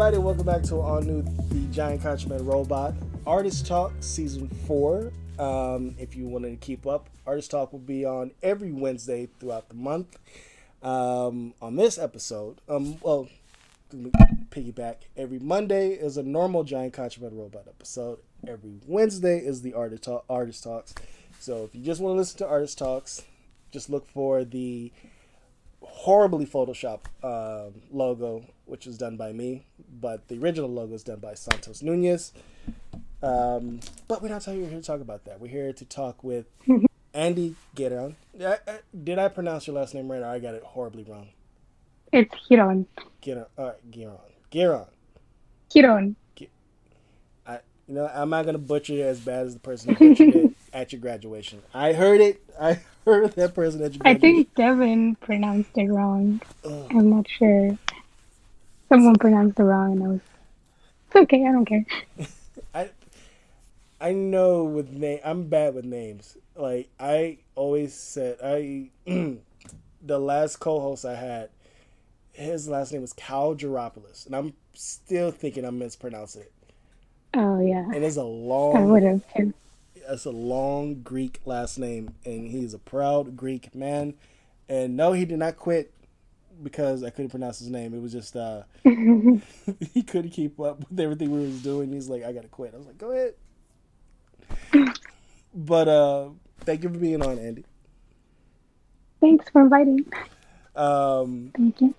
everybody, welcome back to all new The Giant Contraband Robot Artist Talk Season 4. Um, if you wanted to keep up, Artist Talk will be on every Wednesday throughout the month. Um, on this episode, um, well, piggyback, every Monday is a normal Giant Contraband Robot episode. Every Wednesday is the Artist, Talk, Artist Talks. So if you just want to listen to Artist Talks, just look for the horribly Photoshop um, logo, which was done by me, but the original logo is done by Santos Nunez. Um, but we're not talking, we're here to talk about that. We're here to talk with Andy Giron. Did I pronounce your last name right, or I got it horribly wrong? It's Giron. Giron. All right, Giron. Giron. Giron. I, you know, I'm not gonna butcher it as bad as the person who butchered it at your graduation. I heard it. I heard that person at your I think Devin pronounced it wrong. Ugh. I'm not sure. Someone pronounced it wrong, and I was. It's okay. I don't care. I I know with name. I'm bad with names. Like I always said, I the last co-host I had, his last name was Cal Geropoulos, and I'm still thinking I'm mispronouncing it. Oh yeah. And it's a long. I would have that's a long Greek last name, and he's a proud Greek man. And no, he did not quit because I couldn't pronounce his name. It was just uh, he couldn't keep up with everything we was doing. He's like, I gotta quit. I was like, go ahead. but uh, thank you for being on, Andy. Thanks for inviting. Um, thank you.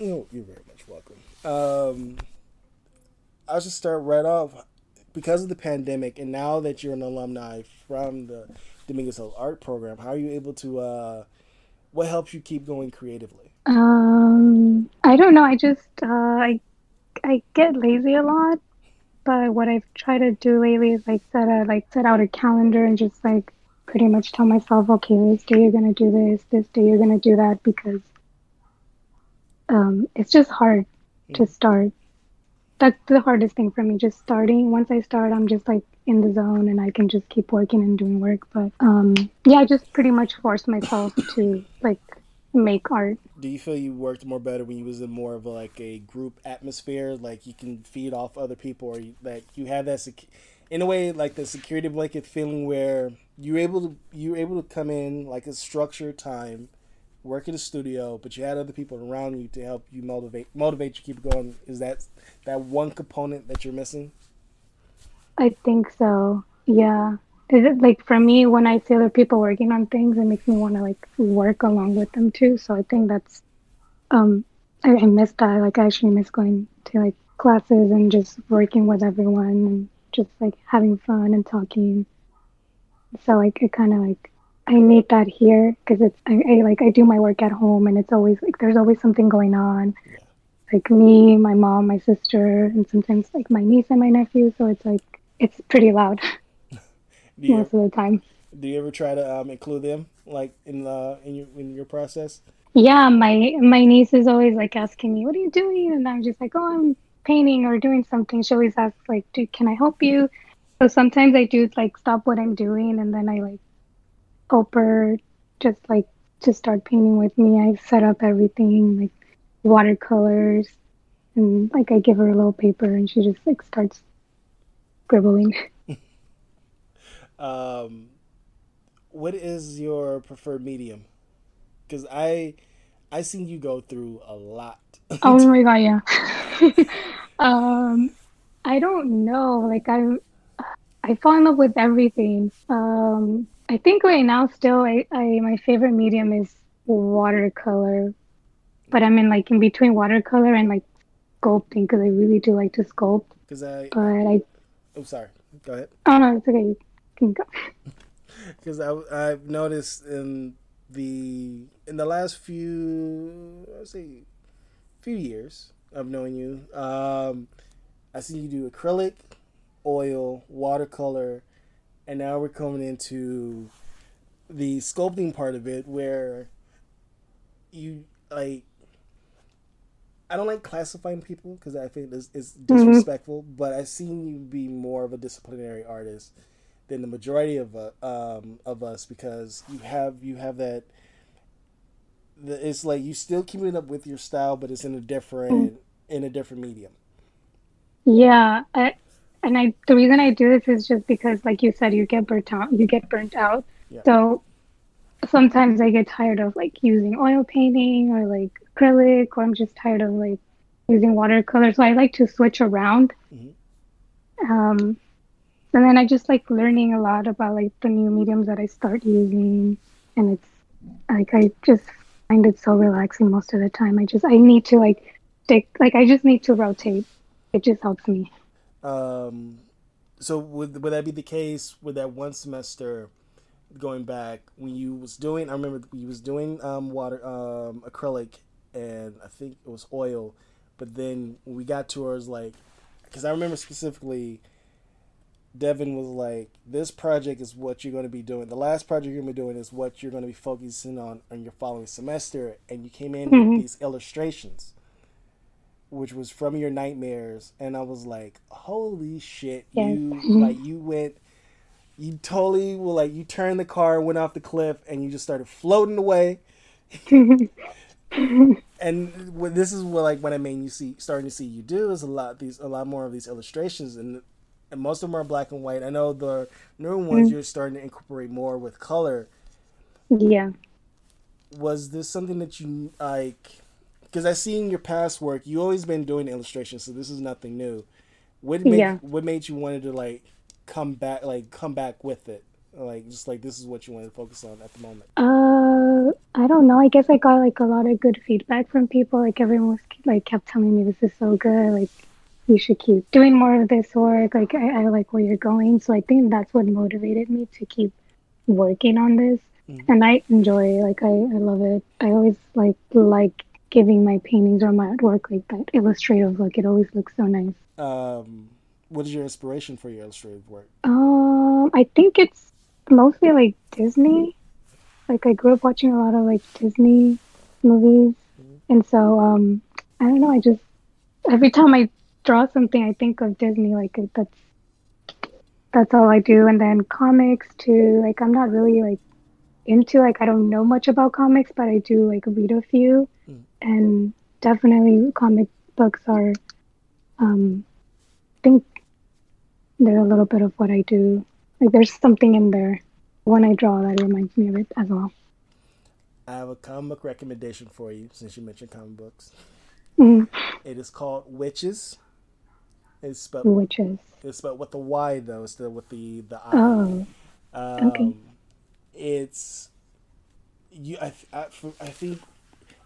Oh, you're very much welcome. Um, I'll just start right off because of the pandemic, and now that you're an alumni from the Dominguez Hills Art Program, how are you able to? Uh, what helps you keep going creatively? Um, I don't know. I just uh, I I get lazy a lot, but what I've tried to do lately is like set a like set out a calendar and just like pretty much tell myself, okay, this day you're gonna do this, this day you're gonna do that because um, it's just hard mm-hmm. to start that's the hardest thing for me just starting. Once i start i'm just like in the zone and i can just keep working and doing work. But um yeah i just pretty much forced myself to like make art. Do you feel you worked more better when you was in more of a, like a group atmosphere? Like you can feed off other people or you, like you have that sec- in a way like the security blanket feeling where you're able to you're able to come in like a structured time work in the studio, but you had other people around you to help you motivate motivate you keep going. Is that that one component that you're missing? I think so. Yeah. It like for me when I see other people working on things, it makes me want to like work along with them too. So I think that's um I, I miss that. Like I actually miss going to like classes and just working with everyone and just like having fun and talking. So like it kind of like I need that here because it's I, I, like I do my work at home and it's always like there's always something going on. Yeah. Like me, my mom, my sister, and sometimes like my niece and my nephew. So it's like it's pretty loud most of the time. Do you ever try to um, include them like in the in your in your process? Yeah, my my niece is always like asking me, "What are you doing?" And I'm just like, "Oh, I'm painting or doing something." She always asks like, "Do can I help you?" So sometimes I do like stop what I'm doing and then I like Oprah just like to start painting with me. I set up everything like watercolors and like I give her a little paper and she just like starts scribbling. um, what is your preferred medium? Because I I seen you go through a lot. oh my god, yeah. um, I don't know. Like I'm, I fall in love with everything. Um, I think right now still I, I my favorite medium is watercolor, but I'm in like in between watercolor and like sculpting because I really do like to sculpt. Because I, but I, I'm sorry. Go ahead. Oh no, it's okay. You can go. Because I I've noticed in the in the last few I say few years of knowing you, um, I see you do acrylic, oil, watercolor and now we're coming into the sculpting part of it where you like I don't like classifying people because I think it's, it's mm-hmm. disrespectful. Mm-hmm. But I've seen you be more of a disciplinary artist than the majority of uh, um, of us because you have you have that. The, it's like you still keeping up with your style, but it's in a different mm-hmm. in a different medium. Yeah, I, and I the reason I do this is just because, like you said, you get burnt out. You get burnt out. Yeah. So sometimes I get tired of like using oil painting or like acrylic, or I'm just tired of like using watercolor. So I like to switch around. Mhm. Um, and then I just like learning a lot about like the new mediums that I start using, and it's like I just find it so relaxing most of the time. I just I need to like stick like I just need to rotate. It just helps me. Um, so would would that be the case with that one semester going back when you was doing? I remember you was doing um, water um, acrylic, and I think it was oil. But then we got towards like, because I remember specifically, Devin was like, "This project is what you're going to be doing. The last project you're going to be doing is what you're going to be focusing on on your following semester." And you came in Mhm. with these illustrations which was from your nightmares and i was like holy shit Yes. you Mhm. like you went you totally were like you turned the car went off the cliff and you just started floating away and what this is what like what i mean you see starting to see you do is a lot these a lot more of these illustrations and and most of them are black and white i know the newer ones Mhm. you're starting to incorporate more with color yeah. was this something that you like because i see in your past work you always been doing illustrations so this is nothing new what made Yeah. what made you wanted to like come back like come back with it like just like this is what you want to focus on at the moment Uh, I don't know. I guess I got like a lot of good feedback from people. Like everyone was like kept telling me this is so good. Like you should keep doing more of this work. Like I, I like where you're going. So I think that's what motivated me to keep working on this. Mhm. And I enjoy it. Like I, I love it. I always like like giving my paintings or my artwork like that illustrative look. It always looks so nice. um what is your inspiration for your illustrative work Um, I think it's mostly like Disney. Like I grew up watching a lot of like Disney movies, and so um, I don't know. I just every time I draw something, I think of Disney. Like that's that's all I do. And then comics too. Like I'm not really like into like I don't know much about comics, but I do like read a few, Mm. and definitely comic books are. Um, I think they're a little bit of what I do. Like there's something in there when I draw that reminds me of it as well. i have a comic book recommendation for you since you mentioned comic books Mm, it is called Wytches it's spelled witches. it's spelled with the y though instead of with the the i Oh, Um, Okay. It's you. I, I, I think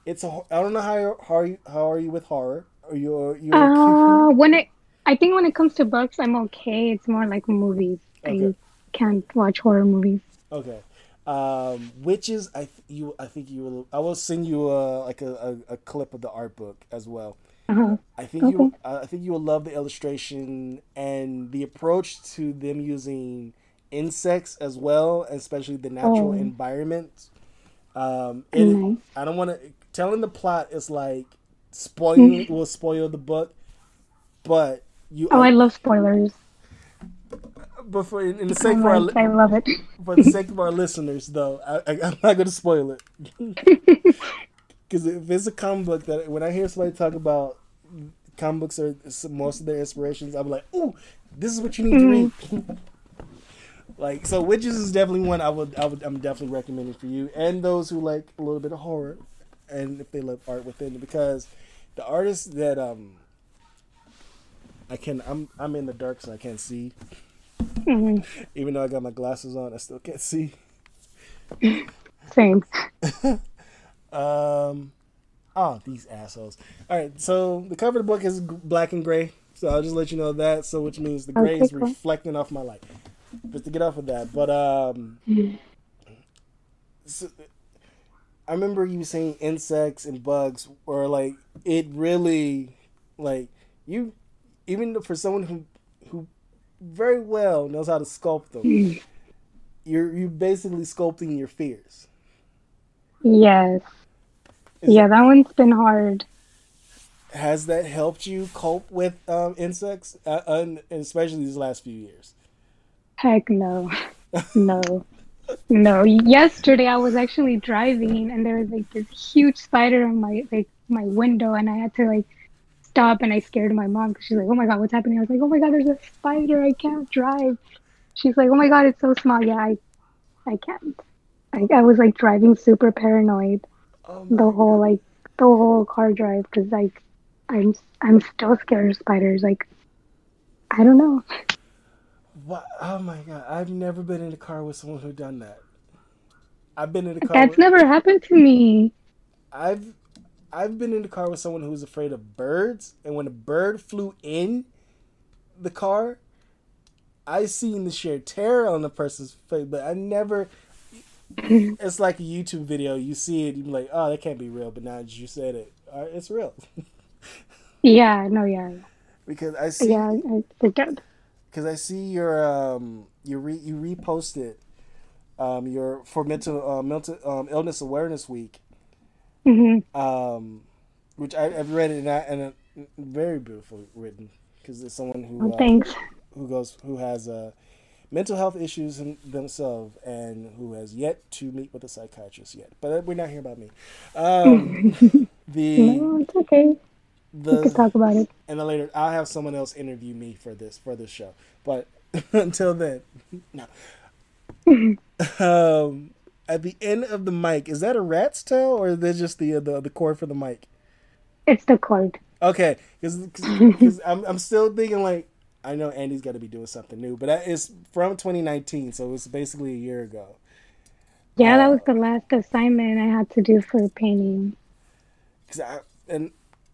it's a. I don't know how you're- how are you, how are you with horror? Are you you uh, when it, I think when it comes to books, I'm okay. It's more like movies. Okay. I can't watch horror movies. okay? Um, Wytches. I th- you. I think you will. I will send you a like a, a, a clip of the art book as well. Uh-huh. I think you. I think you will love the illustration and the approach to them using insects as well, especially the natural Oh. environment. Um, it, Nice. I don't want to telling the plot is like spoiling will spoil the book, but you. Oh, I love spoilers. but for in, in the sake for our, I love it. for the sake of our listeners, though, I, I, I'm not going to spoil it because if it's a comic book that when I hear somebody talk about comic books are most of their inspirations, I'm like, ooh, this is what you need to read. Mm. like so, Wytches is definitely one I would I would I'm definitely recommending for you and those who like a little bit of horror and if they love art within because the artists that um I can I'm I'm in the dark so I can't see Mhm. even though I got my glasses on I still can't see. Same. Um, oh, these assholes. All right, so the cover of the book is black and gray. So I'll just let you know that. So which means the gray Okay, is cool. reflecting off my light. Just to get off of that, but um, so, I remember you saying insects and bugs, or like it really, like you, even for someone who who very well knows how to sculpt them, you're you're basically sculpting your fears. Yes. Is Yeah, that one's been hard. has that helped you cope with um, insects, uh, and and especially these last few years? Heck no. No. No. Yesterday I was actually driving and there was like this huge spider on my like my window and I had to like stop and I scared my mom because she's like, "Oh my god, what's happening?" I was like, "Oh my god, there's a spider! I can't drive." She's like, "Oh my god, it's so small." Yeah, I, I can't. I, I was like driving super paranoid Oh the whole like the whole car drive because like I'm I'm still scared of spiders. Like I don't know. What? Oh my god! I've never been in a car with someone who done that. I've been in a car. That's with, never happened to me. I've I've been in the car with someone who was afraid of birds, and when a bird flew in the car, I seen the sheer terror on the person's face. But I never. It's like a YouTube video. You see it, you're like, "Oh, that can't be real." But now you said it, uh, it's real Yeah, no, yeah, because I see. yeah. I forget. Because I see your um you re you reposted um your for mental uh, mental um, illness awareness week hmm um which I, I've read it and, I, and uh, very beautiful written because it's someone who Oh, uh, thanks. who goes who has uh mental health issues in themselves and who has yet to meet with a psychiatrist yet but we're not here about me um the No, it's okay. We could the talk about it. and then later I'll have someone else interview me for this for this show. But until then, no. um, at the end of the mic, is that a rat's tail or is that just the the the cord for the mic? It's the cord. Okay, because I'm I'm still thinking like I know Andy's got to be doing something new, but that is from 2019, so it's basically a year ago. Yeah, that Uh, was the last assignment I had to do for painting. Cause I and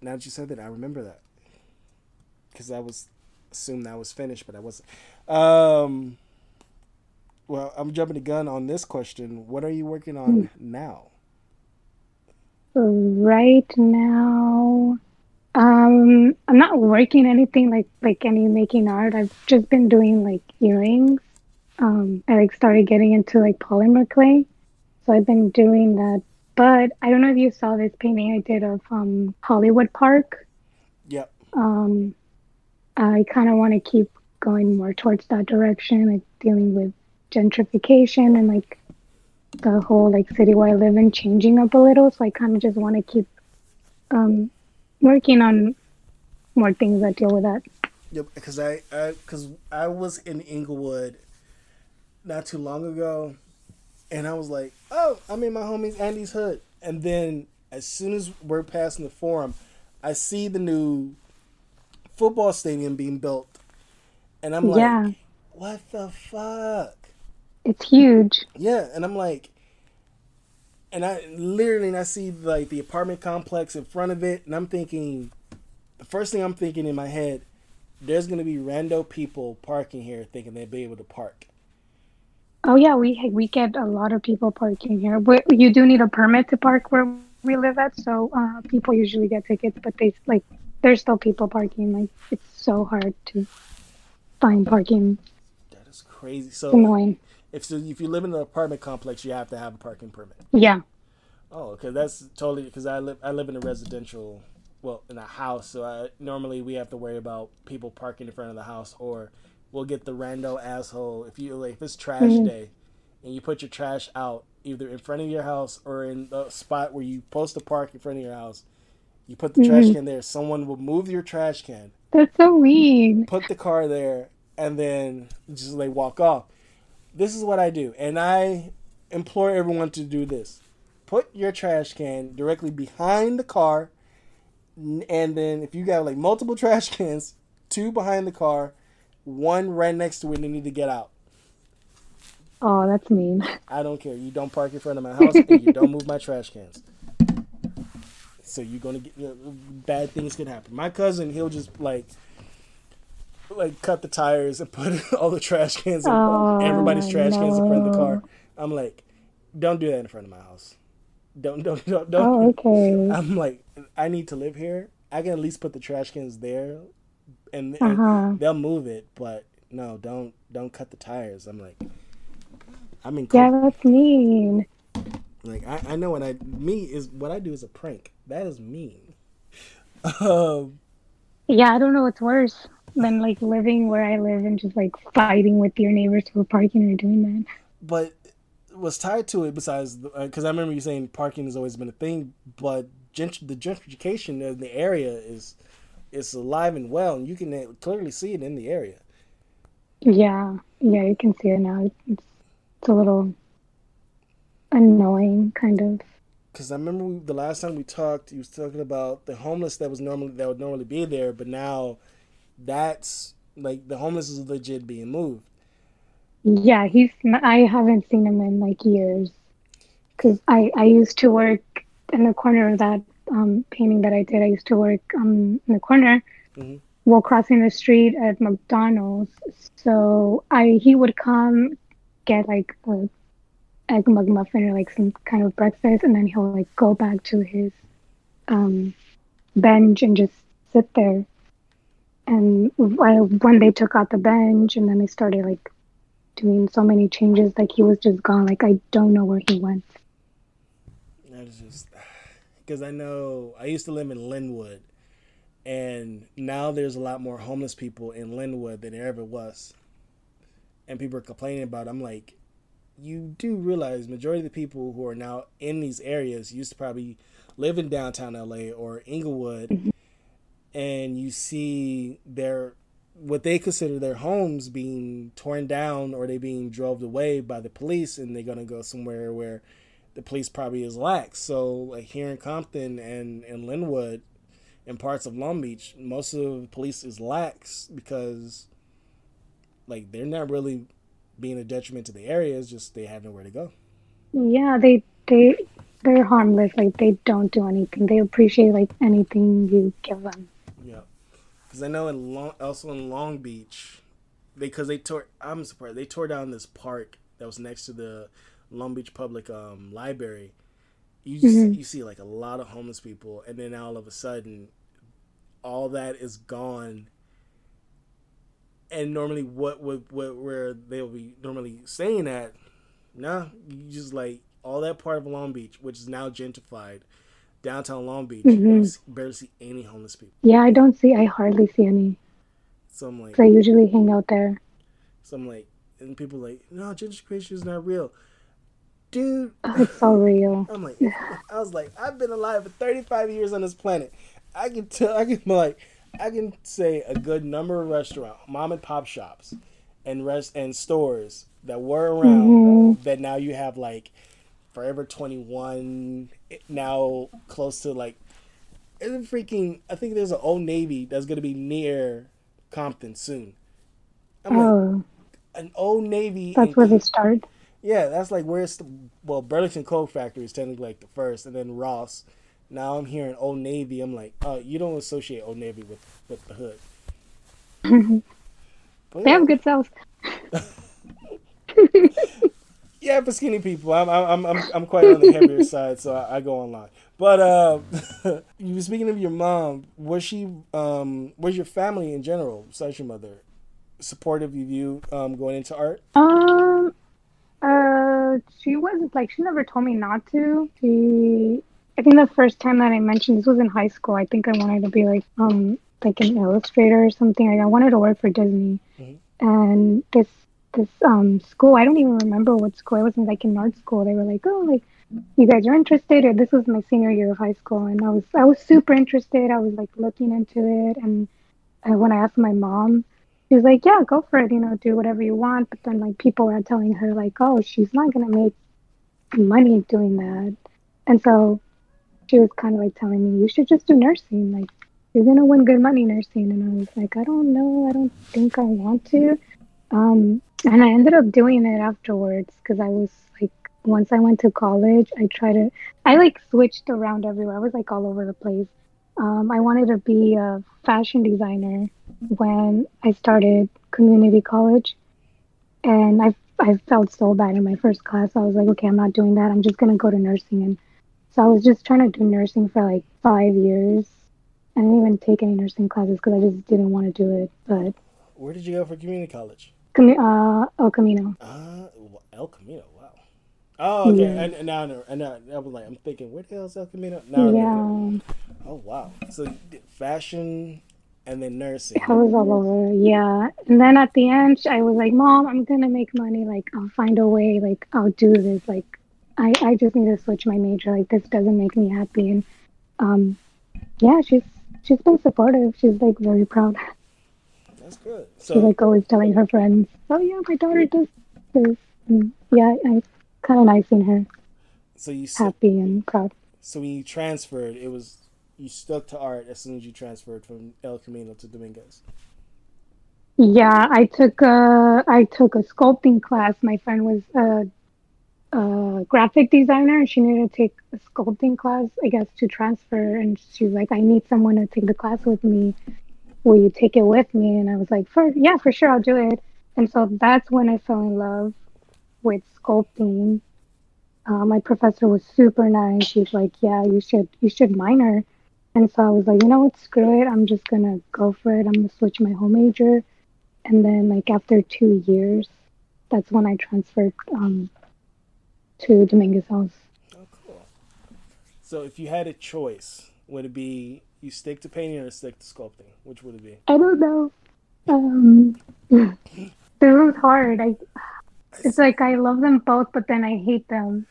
now that you said that, I remember that. Because I was assumed that was finished, but I wasn't. Um. Well, I'm jumping the gun on this question. What are you working on now? Right now, um, I'm not working anything like like any making art. I've just been doing like earrings. Um, I like started getting into like polymer clay, so I've been doing that. But I don't know if you saw this painting I did of um Hollywood Park. Yep. Um, I kind of want to keep going more towards that direction, like dealing with gentrification and like the whole like city where I live in changing up a little. So I kind of just want to keep um, working on more things that deal with that. Yep. Because I, I, because I was in Inglewood not too long ago, and I was like, "Oh, I'm in my homie's Andy's hood." And then as soon as we're passing the forum, I see the new football stadium being built, and I'm like, Yeah. "What the fuck?" It's huge. Yeah, and I'm like, and I literally and I see like the apartment complex in front of it, and I'm thinking, the first thing I'm thinking in my head, there's gonna be rando people parking here thinking they'd be able to park. Oh yeah, we we get a lot of people parking here. But you do need a permit to park where we live at, so uh, people usually get tickets. But they like there's still people parking. Like it's so hard to find parking. That is crazy. So annoying. if so, if you live in an apartment complex, you have to have a parking permit. Yeah. Oh, okay, that's totally because I live I live in a residential, well, in a house. So I normally we have to worry about people parking in front of the house, or we'll get the rando asshole if you like if it's trash Mhm. day, and you put your trash out either in front of your house or in the spot where you post to park in front of your house. You put the trash Mhm. can there. Someone will move your trash can, That's so mean. put the car there, and then just like walk off. This is what I do, and I implore everyone to do this. Put your trash can directly behind the car, and then if you got like multiple trash cans, two behind the car, one right next to it, and they need to get out. Oh, that's mean. I don't care. You don't park in front of my house, and you don't move my trash cans. So you're gonna get you know, bad things can happen. My cousin, he'll just like like cut the tires and put all the trash cans, in, Oh, everybody's trash cans in front of the car. I'm like, don't do that in front of my house. Don't don't don't don't. Oh, okay. I'm like, I need to live here. I can at least put the trash cans there, and, Uh-huh. they'll move it. But no, don't don't cut the tires. I'm like, I mean. Yeah, that's mean. Like I, I know what I me is what I do is a prank. That is mean. Um, Yeah, I don't know what's worse than like living where I live and just like fighting with your neighbors for parking or doing that. but what's tied to it besides because I remember you saying parking has always been a thing, but gent- the gentrification in the area is it's alive and well, and you can uh, clearly see it in the area. Yeah, yeah, you can see it now. It's, it's a little annoying, kind of. Because I remember we, the last time we talked, you was talking about the homeless that was normally that would normally be there, but now that's like the homeless is legit being moved. Yeah, he's. I haven't seen him in like years, because I I used to work in the corner of that um, painting that I did. I used to work um, in the corner, mm-hmm. while crossing the street at McDonald's. So I he would come get like a egg McMuffin or like some kind of breakfast, and then he'll like go back to his um, bench and just sit there. And I, when they took out the bench, and then they started like doing so many changes, like he was just gone. Like I don't know where he went. That is just because I know I used to live in Lynwood, and now there's a lot more homeless people in Lynwood than there ever was, and people are complaining about. It. I'm like, you do realize majority of the people who are now in these areas used to probably live in downtown LA or Inglewood, and you see their what they consider their homes being torn down or they being drove away by the police, and they're gonna go somewhere where the police probably is lax. So like here in Compton and in Lynwood and parts of Long Beach, most of the police is lax because like they're not really being a detriment to the area. It's just they have nowhere to go. Yeah, they they they're harmless. Like they don't do anything. They appreciate like anything you give them. Yeah, because I know in Long, also in Long Beach, because they tore. I'm surprised they tore down this park that was next to the Long Beach Public um, Library. You mm-hmm. you see like a lot of homeless people, and then all of a sudden, all that is gone and normally what would what where they'll be normally staying at nah you just like all that part of long beach which is now gentrified downtown long beach mm-hmm. you barely see any homeless people yeah i don't see i hardly see any so i'm like i usually hang out there so i'm like and people like no gentrification is not real dude oh, it's so real i'm like i was like i've been alive for 35 years on this planet i can tell i can like I can say a good number of restaurant, mom and pop shops, and rest and stores that were around mm-hmm. that now you have like Forever Twenty One, now close to like, isn't freaking? I think there's an Old Navy that's gonna be near Compton soon. I'm oh. like, an Old Navy. That's where they start. Yeah, that's like where it's the, well, Burlington Coat Factory is technically like the first, and then Ross now I'm hearing Old Navy. I'm like, oh, you don't associate Old Navy with with the hood. they have good sales. yeah, for skinny people, I'm I'm I'm I'm quite on the heavier side, so I, I go online. But uh, you were speaking of your mom. Was she um was your family in general, besides your mother, supportive of you um going into art? Um, she was like she never told me not to. She I think the first time that I mentioned this was in high school. I think I wanted to be like um like an illustrator or something. Like I wanted to work for Disney. Mm-hmm. And this this um school, I don't even remember what school. I wasn't like in art school. They were like, oh, like you guys are interested. Or this was my senior year of high school, and I was I was super interested. I was like looking into it, and, and when I asked my mom, she was like, yeah, go for it. You know, do whatever you want. But then like people were telling her like, oh, she's not gonna make money doing that. And so she was kind of like telling me, you should just do nursing. Like, you're to win good money nursing. And I was like, I don't know. I don't think I want to. Um, and I ended up doing it afterwards because I was like, once I went to college, I tried to, I like switched around everywhere. I was like all over the place. Um, I wanted to be a fashion designer when I started community college. And I, I felt so bad in my first class. I was like, okay, I'm not doing that. I'm just going to go to nursing. And so I was just trying to do nursing for like five years. I didn't even take any nursing classes because I just didn't want to do it. But where did you go for community college? Com- uh, El Camino. Uh, El Camino. Wow. Oh, okay. Yeah. And, and now, and now, I was like, I'm thinking, where the hell is El Camino? Now yeah. Oh wow. So fashion and then nursing. I was all over. Yeah. And then at the end, I was like, Mom, I'm gonna make money. Like, I'll find a way. Like, I'll do this. Like, I, I just need to switch my major. Like this doesn't make me happy. And um, yeah, she's she's been supportive. She's like very proud. That's good. So, She's like always telling her friends, "Oh yeah, my daughter does this." And yeah, I kind of nice in her so you happy and proud. so when you transferred, it was you stuck to art as soon as you transferred from El Camino to Dominguez. Yeah, I took a I took a sculpting class. My friend was a, a graphic designer, and she needed to take a sculpting class, I guess, to transfer. And she was like, "I need someone to take the class with me. Will you take it with me?" And I was like, "For yeah, for sure, I'll do it." And so that's when I fell in love with sculpting. Uh, my professor was super nice. She's like, "Yeah, you should you should minor." And so I was like, you know what, screw it. I'm just gonna go for it. I'm gonna switch my whole major. And then, like after two years, that's when I transferred um, to Dominguez Hills. Oh, cool. So if you had a choice, would it be you stick to painting or stick to sculpting? Which would it be? I don't know. Um, this was hard. I, it's like I love them both, but then I hate them.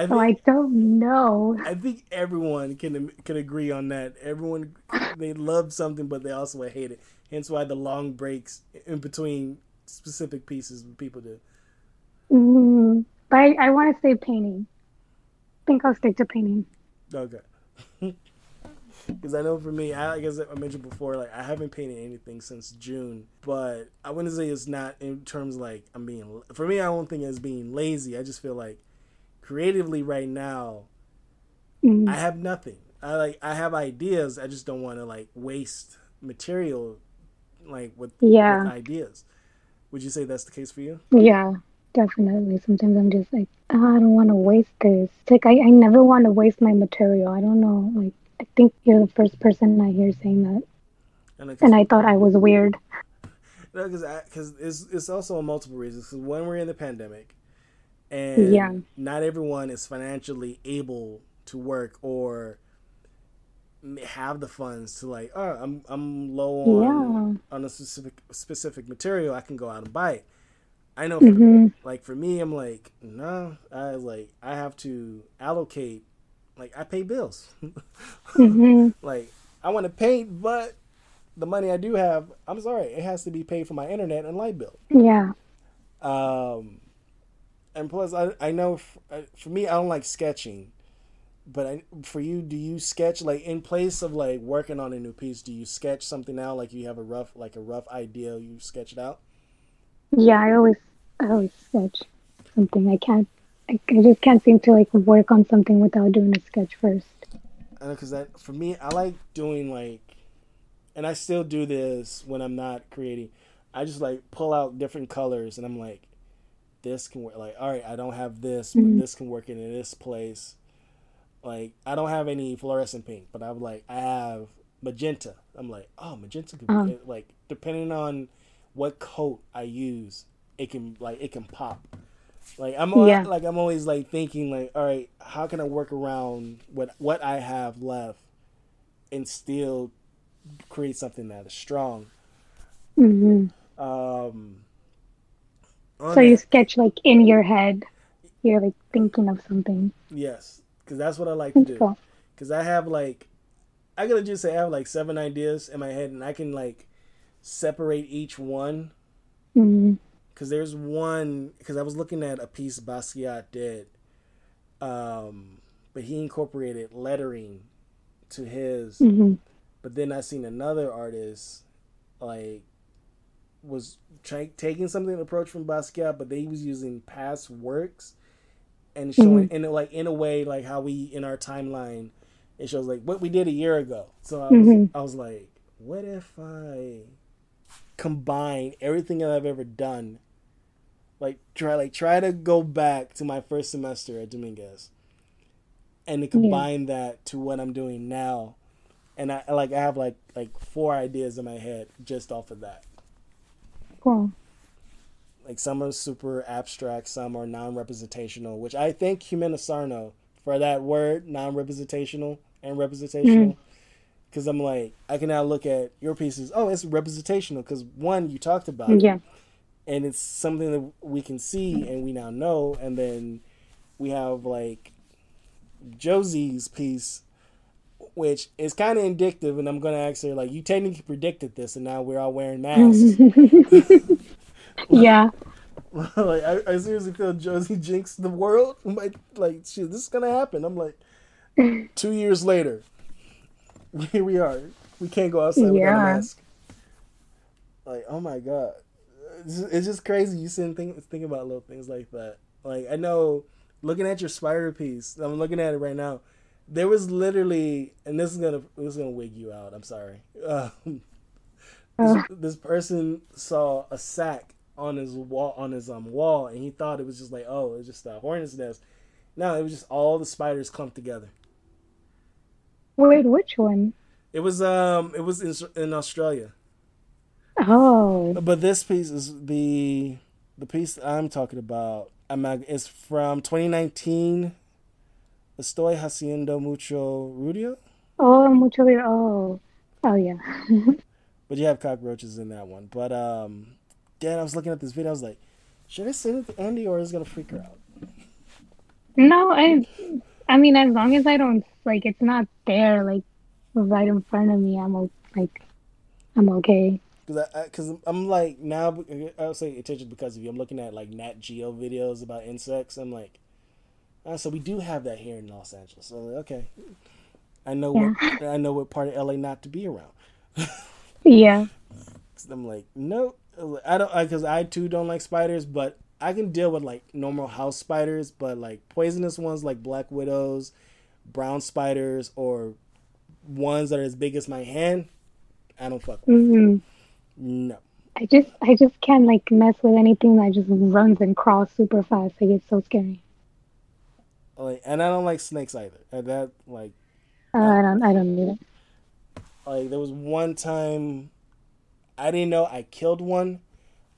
I So I don't know. I think everyone can can agree on that. Everyone they love something, but they also hate it. Hence why the long breaks in between specific pieces people do. Mm, but I, I want to say painting. I think I'll stick to painting. Okay. Because I know for me, I, like I mentioned before, like I haven't painted anything since June, but I wouldn't say it's not in terms like I'm being. For me, I don't think it's being lazy. I just feel like creatively right now, Mm, I have nothing. I like I have ideas. I just don't want to like waste material, like with, Yeah. with ideas. Would you say that's the case for you? Yeah, definitely. Sometimes I'm just like, "Ah, I don't want to waste this. It's like I, I never want to waste my material. I don't know. Like, I think you're the first person I hear saying that. And And I thought I was weird. No, because because it's it's also multiple reasons. Because when we're in the pandemic, and Yeah. not everyone is financially able to work or have the funds to like, oh, I'm I'm low on on a specific specific material. I can go out and buy it. I know, for, hmm like for me, I'm like, no, I like I have to allocate. Like I pay bills. hmm like I want to paint, but the money I do have, I'm sorry, it has to be paid for my internet and light bill. Yeah. Um, and plus, I I know f- uh, for me, I don't like sketching, but I, for you, do you sketch like in place of like working on a new piece? Do you sketch something out? Like you have a rough like a rough idea, you sketch it out. Yeah, I always, I always sketch something. I can't, I, I just can't seem to like work on something without doing a sketch first. Because that for me, I like doing like, and I still do this when I'm not creating. I just like pull out different colors, and I'm like, this can work. Like, all right, I don't have this, but Mhm. this can work in this place. Like, I don't have any fluorescent pink, but I'm like, I have magenta. I'm like, oh, magenta could Uh-huh. like depending on what coat I use, it can like it can pop. Like I'm Yeah. like I'm always like thinking like, all right, how can I work around what what I have left and still create something that is strong. hmm Um, So you sketch like in your head. You're like thinking of something. yes, because that's what I like to do. Because I have like, I gotta just say I have like seven ideas in my head, and I can like separate each one. Because there's one because I was looking at a piece Basquiat did, um, but he incorporated lettering to his. hmm But then I seen another artist like was trying taking something approach from Basquiat, but they was using past works and showing in like in a way like how we in our timeline it shows like what we did a year ago. So I was Mhm. I was like, what if I combine everything that I've ever done? Like try like try to go back to my first semester at Dominguez and to combine that to what I'm doing now and I like I have like like four ideas in my head just off of that. Cool. Like some are super abstract, some are non-representational, which I thank Jimena Sarno for that word non-representational and representational. Mm. Because I'm like, I can now look at your pieces. Oh, it's representational because one, you talked about it, Yeah. and it's something that we can see and we now know. And then we have like Josie's piece which is kind of indicative. And I'm gonna ask her like, you technically predicted this, and now we're all wearing masks. yeah. like I, I seriously feel Josie jinxed the world. Like, like shit, this is gonna happen. I'm like, two years later, here we are. We can't go outside yeah. without a mask. Like, oh my god, it's just, it's just crazy. You sit and think think about little things like that. Like I know, looking at your spider piece, I'm looking at it right now. There was literally, and this is gonna this is gonna wig you out. I'm sorry. Um, this, uh. this person saw a sack on his wall on his um wall, and he thought it was just like, oh, it's just a hornet's nest. No, it was just all the spiders clumped together. Wait, which one? It was um, it was in in Australia. Oh. But this piece is the the piece I'm talking about. I'm it's from 2019. Estoy haciendo mucho ruido. Oh, mucho ruido. Oh, oh yeah. but you have cockroaches in that one. But um, Dan, I was looking at this video. I was like, should I send it to Andy or is it gonna freak her out? No, I, I mean, as long as I don't like, it's not there, like, right in front of me. I'm like, I'm okay. Cause I, cause I'm like now I'll say attention because of you. I'm looking at like Nat Geo videos about insects. I'm like, oh, so we do have that here in Los Angeles. So okay, I know yeah. what I know what part of LA not to be around. yeah. I'm like, no, I don't because I, I too don't like spiders, but I can deal with like normal house spiders, but like poisonous ones like black widows, brown spiders, or ones that are as big as my hand, I don't fuck with. Mm-hmm. No. I just I just can't like mess with anything that just runs and crawls super fast. Like it's so scary. Like and I don't like snakes either. And that like uh, I don't I don't either. Like there was one time I didn't know I killed one.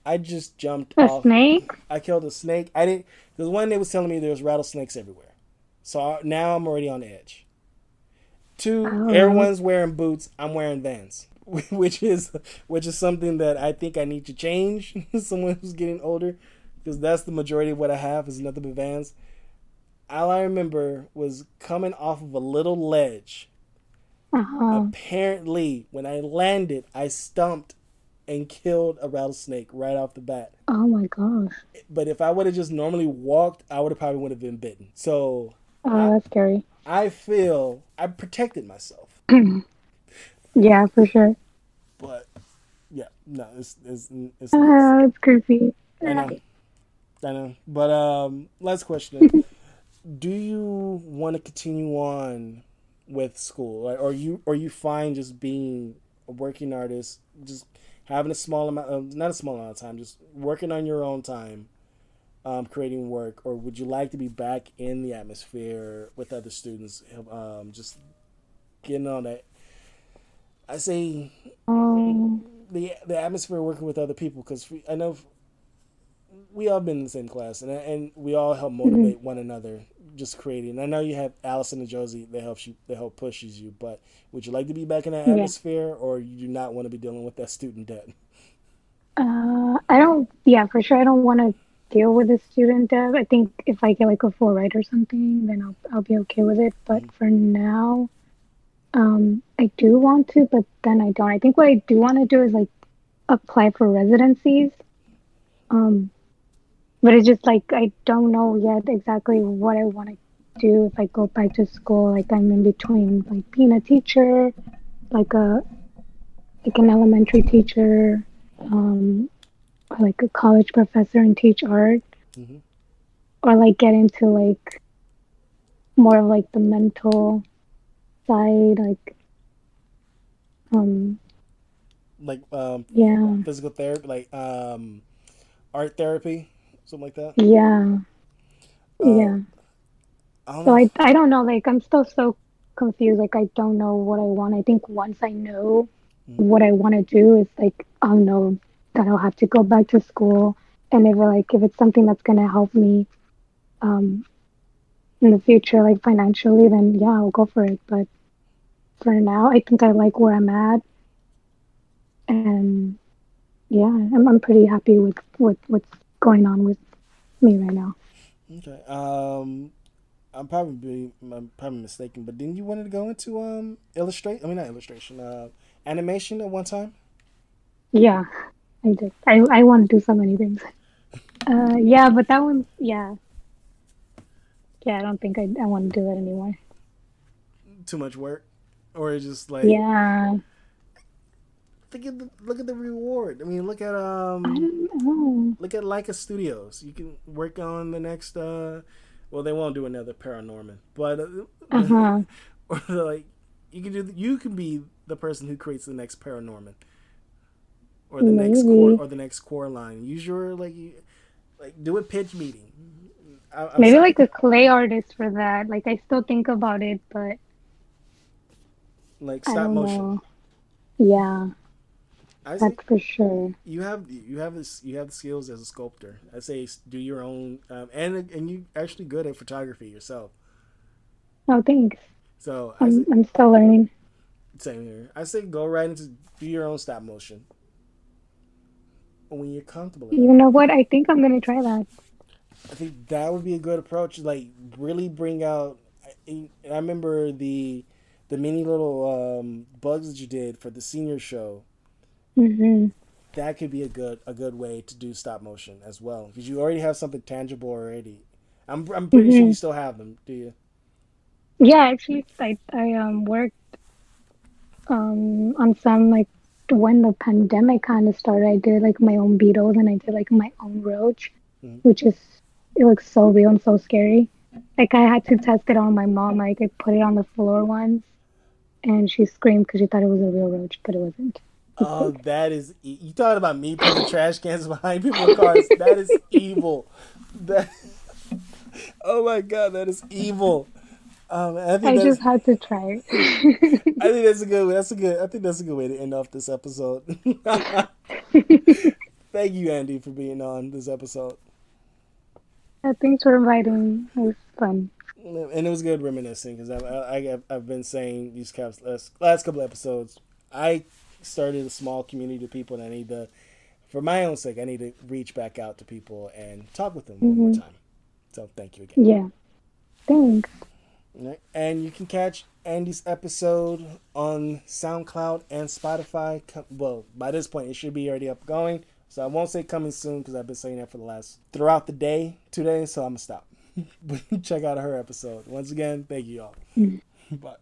I just jumped a off. snake. I killed a snake. I didn't because one day was telling me there was rattlesnakes everywhere. So now I'm already on edge. Two, oh. everyone's wearing boots. I'm wearing Vans, which is which is something that I think I need to change. Someone who's getting older, because that's the majority of what I have is nothing but Vans. All I remember was coming off of a little ledge. Uh-huh. Apparently, when I landed, I stumped and killed a rattlesnake right off the bat. Oh my gosh! But if I would have just normally walked, I would have probably would have been bitten. So Oh, that's scary. I feel I protected myself. yeah, for sure. But yeah, no, it's it's it's, uh, it's creepy. I know, I know. But um, last question: Do you want to continue on with school, like, or you or you find just being a working artist, just having a small amount, of, not a small amount of time, just working on your own time, um, creating work, or would you like to be back in the atmosphere with other students, um, just getting on that? I say um, the the atmosphere working with other people because I know we all been in the same class and and we all help motivate mm-hmm. one another just creating. I know you have Allison and Josie that helps you that help pushes you, but would you like to be back in that yeah. atmosphere or you do not want to be dealing with that student debt? Uh, I don't. Yeah, for sure. I don't want to deal with the student debt. I think if I get like a full ride or something, then I'll I'll be okay with it. But mm-hmm. for now, um, I do want to, but then I don't. I think what I do want to do is like apply for residencies. Um, but it's just like I don't know yet exactly what I want to do if I go back to school. Like I'm in between like being a teacher, like a like an elementary teacher, um, like a college professor and teach art mm-hmm. or like get into like more of like the mental side like um like um yeah physical therapy like um art therapy something like that yeah uh, yeah I so I, I don't know like i'm still so confused like i don't know what i want i think once i know mm-hmm. what i want to do is like i'll know that I'll have to go back to school. And if like if it's something that's gonna help me um, in the future, like financially, then yeah, I'll go for it. But for now, I think I like where I'm at, and yeah, I'm I'm pretty happy with with what's going on with me right now. Okay. Um, I'm probably I'm probably mistaken, but didn't you want to go into um illustrate? I mean, not illustration, uh, animation at one time. Yeah, I did. I I want to do so many things. Uh, yeah, but that one, yeah, yeah. I don't think I I want to do that anymore. Too much work, or just like Yeah, Look at the look at the reward. I mean, look at um, look at Laika Studios. You can work on the next. uh Well, they won't do another Paranorman, but uh, Uh huh. or like you can do. You can be the person who creates the next Paranorman, or the next core, or the next Coraline. Use your like, you- like do a pitch meeting. I, Maybe sorry. like a clay artist for that. Like I still think about it, but like stop motion. know. Yeah, I that's for sure. you have you have this you have the skills as a sculptor. I say do your own, um, and and you actually good at photography yourself. Oh, thanks. So I say, I'm I'm still learning. same here. I say go right into do your own stop motion when you're comfortable. You know what? I think I'm gonna try that. I think that would be a good approach. Like really bring out. I, I remember the the mini little um, bugs that you did for the senior show. Hmm That could be a good a good way to do stop motion as well because you already have something tangible already. I'm I'm pretty sure Mhm. you still have them. Do you? Yeah, actually, I I um worked um on some like when the pandemic kind of started. I did like my own beetles and I did like my own roach, Mhm. which is it looks so real and so scary. Like I had to test it on my mom. Like I put it on the floor once, and she screamed because she thought it was a real roach, but it wasn't. Oh, that is e- you talking about me putting trash cans behind people's cars? That is evil. That oh my god, that is evil. Um, I think I just had to try. I think that's a good. That's a good. I think that's a good way to end off this episode. Thank you, Andy, for being on this episode, Yeah, Thanks for inviting. It was fun. and it was good reminiscing because I, I, I've, I've been saying these caps last last couple episodes. I started a small community of people, and I need to, for my own sake, I need to reach back out to people and talk with them one more mm-hmm. time. So thank you again. Yeah. Thanks. Right. And you can catch Andy's episode on SoundCloud and Spotify. Well, by this point, it should be already up going. So I won't say coming soon because I've been saying that for the last throughout the day today. So I'm gonna stop. Check out her episode once again. Thank you all. Mm. Bye.